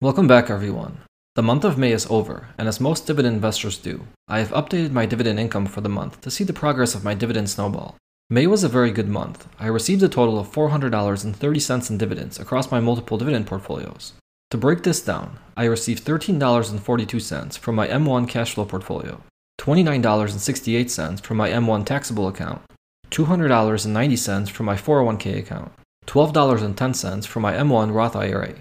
Welcome back, everyone. The month of May is over, and as most dividend investors do, I have updated my dividend income for the month to see the progress of my dividend snowball. May was a very good month. I received a total of $400.30 in dividends across my multiple dividend portfolios. To break this down, I received $13.42 from my M1 cash flow portfolio, $29.68 from my M1 taxable account, $200.90 from my 401k account, $12.10 from my M1 Roth IRA,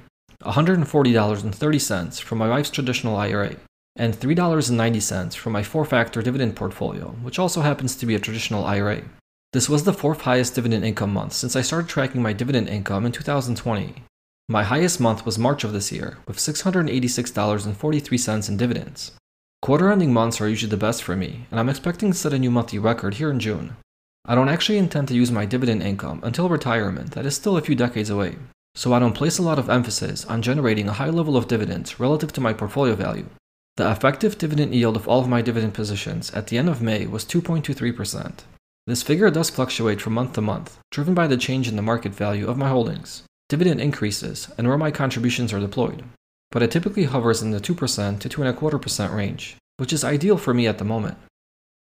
$140.30 from my wife's traditional IRA, and $3.90 from my four factor dividend portfolio, which also happens to be a traditional IRA. This was the fourth highest dividend income month since I started tracking my dividend income in 2020. My highest month was March of this year, with $686.43 in dividends. Quarter ending months are usually the best for me, and I'm expecting to set a new monthly record here in June. I don't actually intend to use my dividend income until retirement, that is still a few decades away so I don't place a lot of emphasis on generating a high level of dividends relative to my portfolio value. The effective dividend yield of all of my dividend positions at the end of May was 2.23%. This figure does fluctuate from month to month, driven by the change in the market value of my holdings, dividend increases, and where my contributions are deployed. But it typically hovers in the 2% to 2.25% range, which is ideal for me at the moment.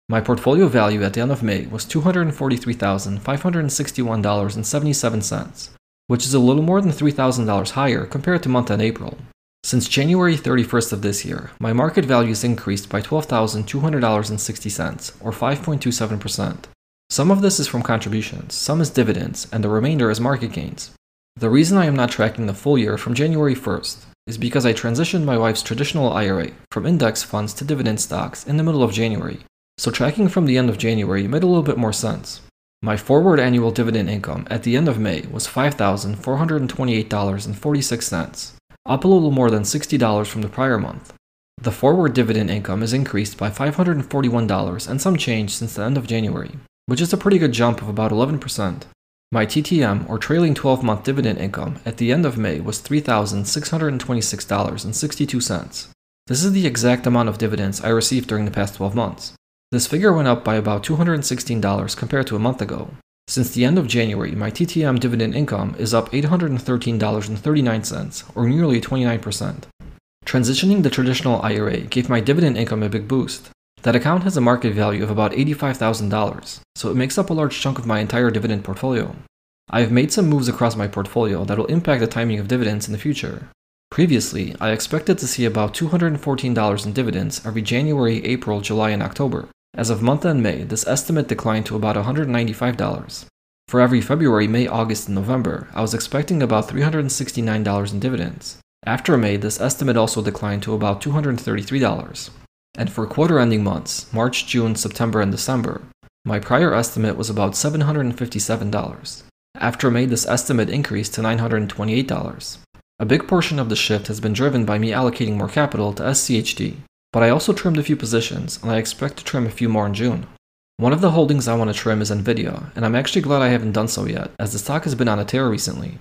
My portfolio value at the end of May was $243,561.77, which is a little more than $3,000 higher compared to month end April. Since January 31st of this year, my market value has increased by $12,200.60, or 5.27%. Some of this is from contributions, some is dividends, and the remainder is market gains. The reason I am not tracking the full year from January 1st is because I transitioned my wife's traditional IRA from index funds to dividend stocks in the middle of January, so tracking from the end of January made a little bit more sense. My forward annual dividend income at the end of May was $5,428.46, up a little more than $60 from the prior month. The forward dividend income is increased by $541 and some change since the end of January, which is a pretty good jump of about 11%. My TTM, or trailing 12 month dividend income, at the end of May was $3,626.62. This is the exact amount of dividends I received during the past 12 months. This figure went up by about $216 compared to a month ago. Since the end of January, my TTM dividend income is up $813.39, or nearly 29%. Transitioning the traditional IRA gave my dividend income a big boost. That account has a market value of about $85,000, so it makes up a large chunk of my entire dividend portfolio. I have made some moves across my portfolio that will impact the timing of dividends in the future. Previously, I expected to see about $214 in dividends every January, April, July, and October. As of month end May, this estimate declined to about $195. For every February, May, August, and November, I was expecting about $369 in dividends. After May, this estimate also declined to about $233. And for quarter ending months, March, June, September, and December, my prior estimate was about $757. After May, this estimate increased to $928. A big portion of the shift has been driven by me allocating more capital to SCHD, but I also trimmed a few positions, and I expect to trim a few more in June. One of the holdings I want to trim is Nvidia, and I'm actually glad I haven't done so yet, as the stock has been on a tear recently.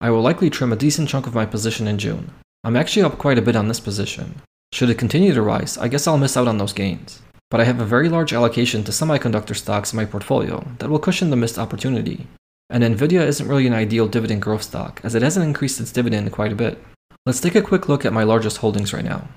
I will likely trim a decent chunk of my position in June. I'm actually up quite a bit on this position. Should it continue to rise, I guess I'll miss out on those gains. But I have a very large allocation to semiconductor stocks in my portfolio that will cushion the missed opportunity. And Nvidia isn't really an ideal dividend growth stock, as it hasn't increased its dividend quite a bit. Let's take a quick look at my largest holdings right now.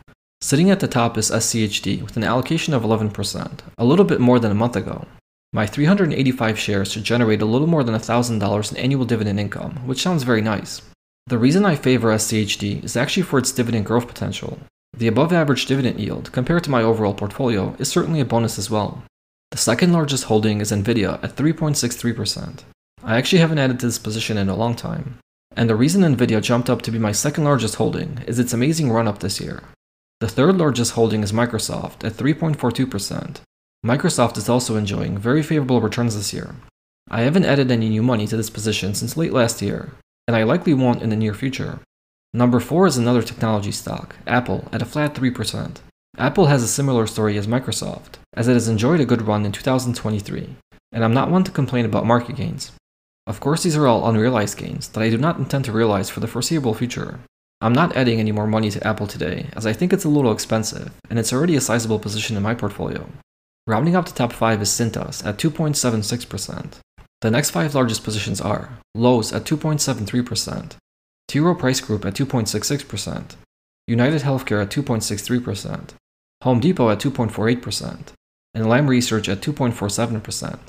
Sitting at the top is SCHD with an allocation of 11%, a little bit more than a month ago. My 385 shares should generate a little more than $1,000 in annual dividend income, which sounds very nice. The reason I favor SCHD is actually for its dividend growth potential. The above average dividend yield, compared to my overall portfolio, is certainly a bonus as well. The second largest holding is Nvidia at 3.63%. I actually haven't added to this position in a long time. And the reason Nvidia jumped up to be my second largest holding is its amazing run up this year. The third largest holding is Microsoft at 3.42%. Microsoft is also enjoying very favorable returns this year. I haven't added any new money to this position since late last year, and I likely won't in the near future. Number 4 is another technology stock, Apple, at a flat 3%. Apple has a similar story as Microsoft, as it has enjoyed a good run in 2023, and I'm not one to complain about market gains. Of course, these are all unrealized gains that I do not intend to realize for the foreseeable future, I'm not adding any more money to Apple today, as I think it's a little expensive, and it's already a sizable position in my portfolio. Rounding up to top 5 is Cintas at 2.76%. The next 5 largest positions are Lowe's at 2.73%, T. Rowe Price Group at 2.66%, United Healthcare at 2.63%, Home Depot at 2.48%, and Lam Research at 2.47%.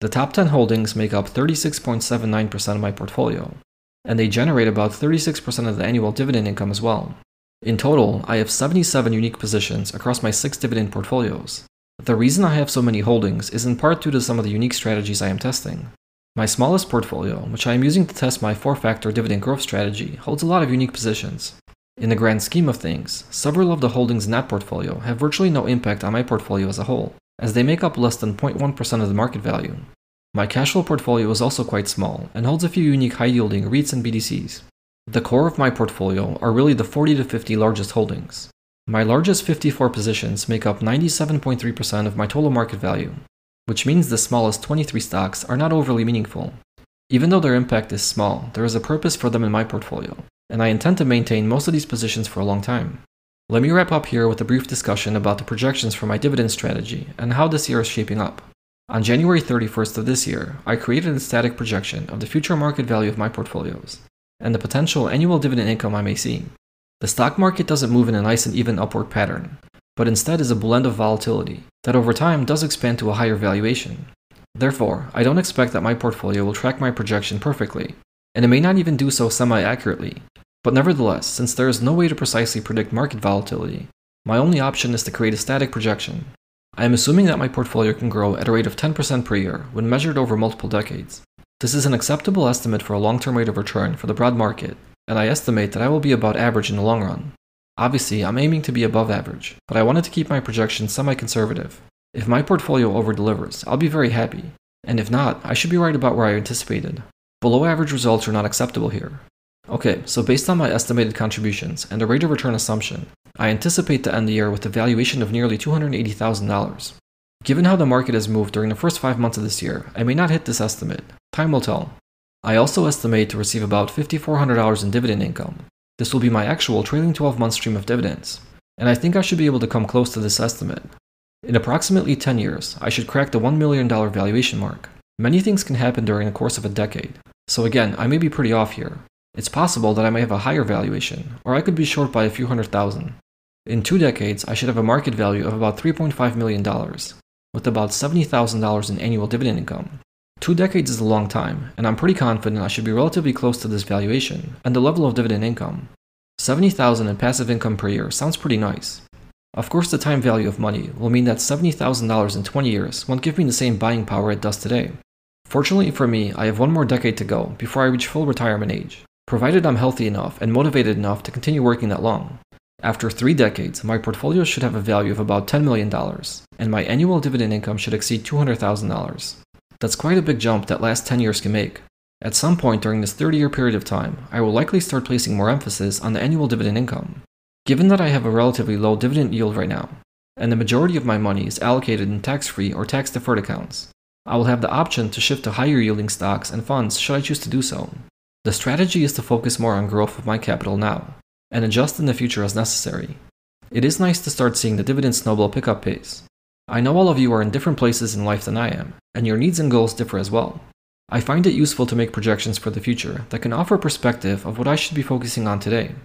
The top 10 holdings make up 36.79% of my portfolio, and they generate about 36% of the annual dividend income as well. In total, I have 77 unique positions across my six dividend portfolios. The reason I have so many holdings is in part due to some of the unique strategies I am testing. My smallest portfolio, which I am using to test my four factor dividend growth strategy, holds a lot of unique positions. In the grand scheme of things, several of the holdings in that portfolio have virtually no impact on my portfolio as a whole, as they make up less than 0.1% of the market value. My cash flow portfolio is also quite small and holds a few unique high yielding REITs and BDCs. The core of my portfolio are really the 40 to 50 largest holdings. My largest 54 positions make up 97.3% of my total market value, which means the smallest 23 stocks are not overly meaningful. Even though their impact is small, there is a purpose for them in my portfolio, and I intend to maintain most of these positions for a long time. Let me wrap up here with a brief discussion about the projections for my dividend strategy and how this year is shaping up. On January 31st of this year, I created a static projection of the future market value of my portfolios and the potential annual dividend income I may see. The stock market doesn't move in a nice and even upward pattern, but instead is a blend of volatility that over time does expand to a higher valuation. Therefore, I don't expect that my portfolio will track my projection perfectly, and it may not even do so semi accurately. But nevertheless, since there is no way to precisely predict market volatility, my only option is to create a static projection. I am assuming that my portfolio can grow at a rate of 10% per year when measured over multiple decades. This is an acceptable estimate for a long term rate of return for the broad market, and I estimate that I will be about average in the long run. Obviously, I'm aiming to be above average, but I wanted to keep my projections semi conservative. If my portfolio over delivers, I'll be very happy, and if not, I should be right about where I anticipated. Below average results are not acceptable here. Okay, so based on my estimated contributions and a rate of return assumption, I anticipate to end the year with a valuation of nearly $280,000. Given how the market has moved during the first five months of this year, I may not hit this estimate. Time will tell. I also estimate to receive about $5,400 in dividend income. This will be my actual trailing 12 month stream of dividends, and I think I should be able to come close to this estimate. In approximately 10 years, I should crack the $1 million valuation mark. Many things can happen during the course of a decade, so again, I may be pretty off here. It's possible that I may have a higher valuation, or I could be short by a few hundred thousand. In two decades, I should have a market value of about $3.5 million, with about $70,000 in annual dividend income. Two decades is a long time, and I'm pretty confident I should be relatively close to this valuation and the level of dividend income. 70,000 in passive income per year sounds pretty nice. Of course, the time value of money will mean that $70,000 in 20 years won't give me the same buying power it does today. Fortunately for me, I have one more decade to go before I reach full retirement age, provided I'm healthy enough and motivated enough to continue working that long. After three decades, my portfolio should have a value of about $10 million, and my annual dividend income should exceed $200,000. That's quite a big jump that last 10 years can make. At some point during this 30 year period of time, I will likely start placing more emphasis on the annual dividend income. Given that I have a relatively low dividend yield right now, and the majority of my money is allocated in tax free or tax deferred accounts, I will have the option to shift to higher yielding stocks and funds should I choose to do so. The strategy is to focus more on growth of my capital now, and adjust in the future as necessary. It is nice to start seeing the dividend snowball pick up pace. I know all of you are in different places in life than I am, and your needs and goals differ as well. I find it useful to make projections for the future that can offer perspective of what I should be focusing on today.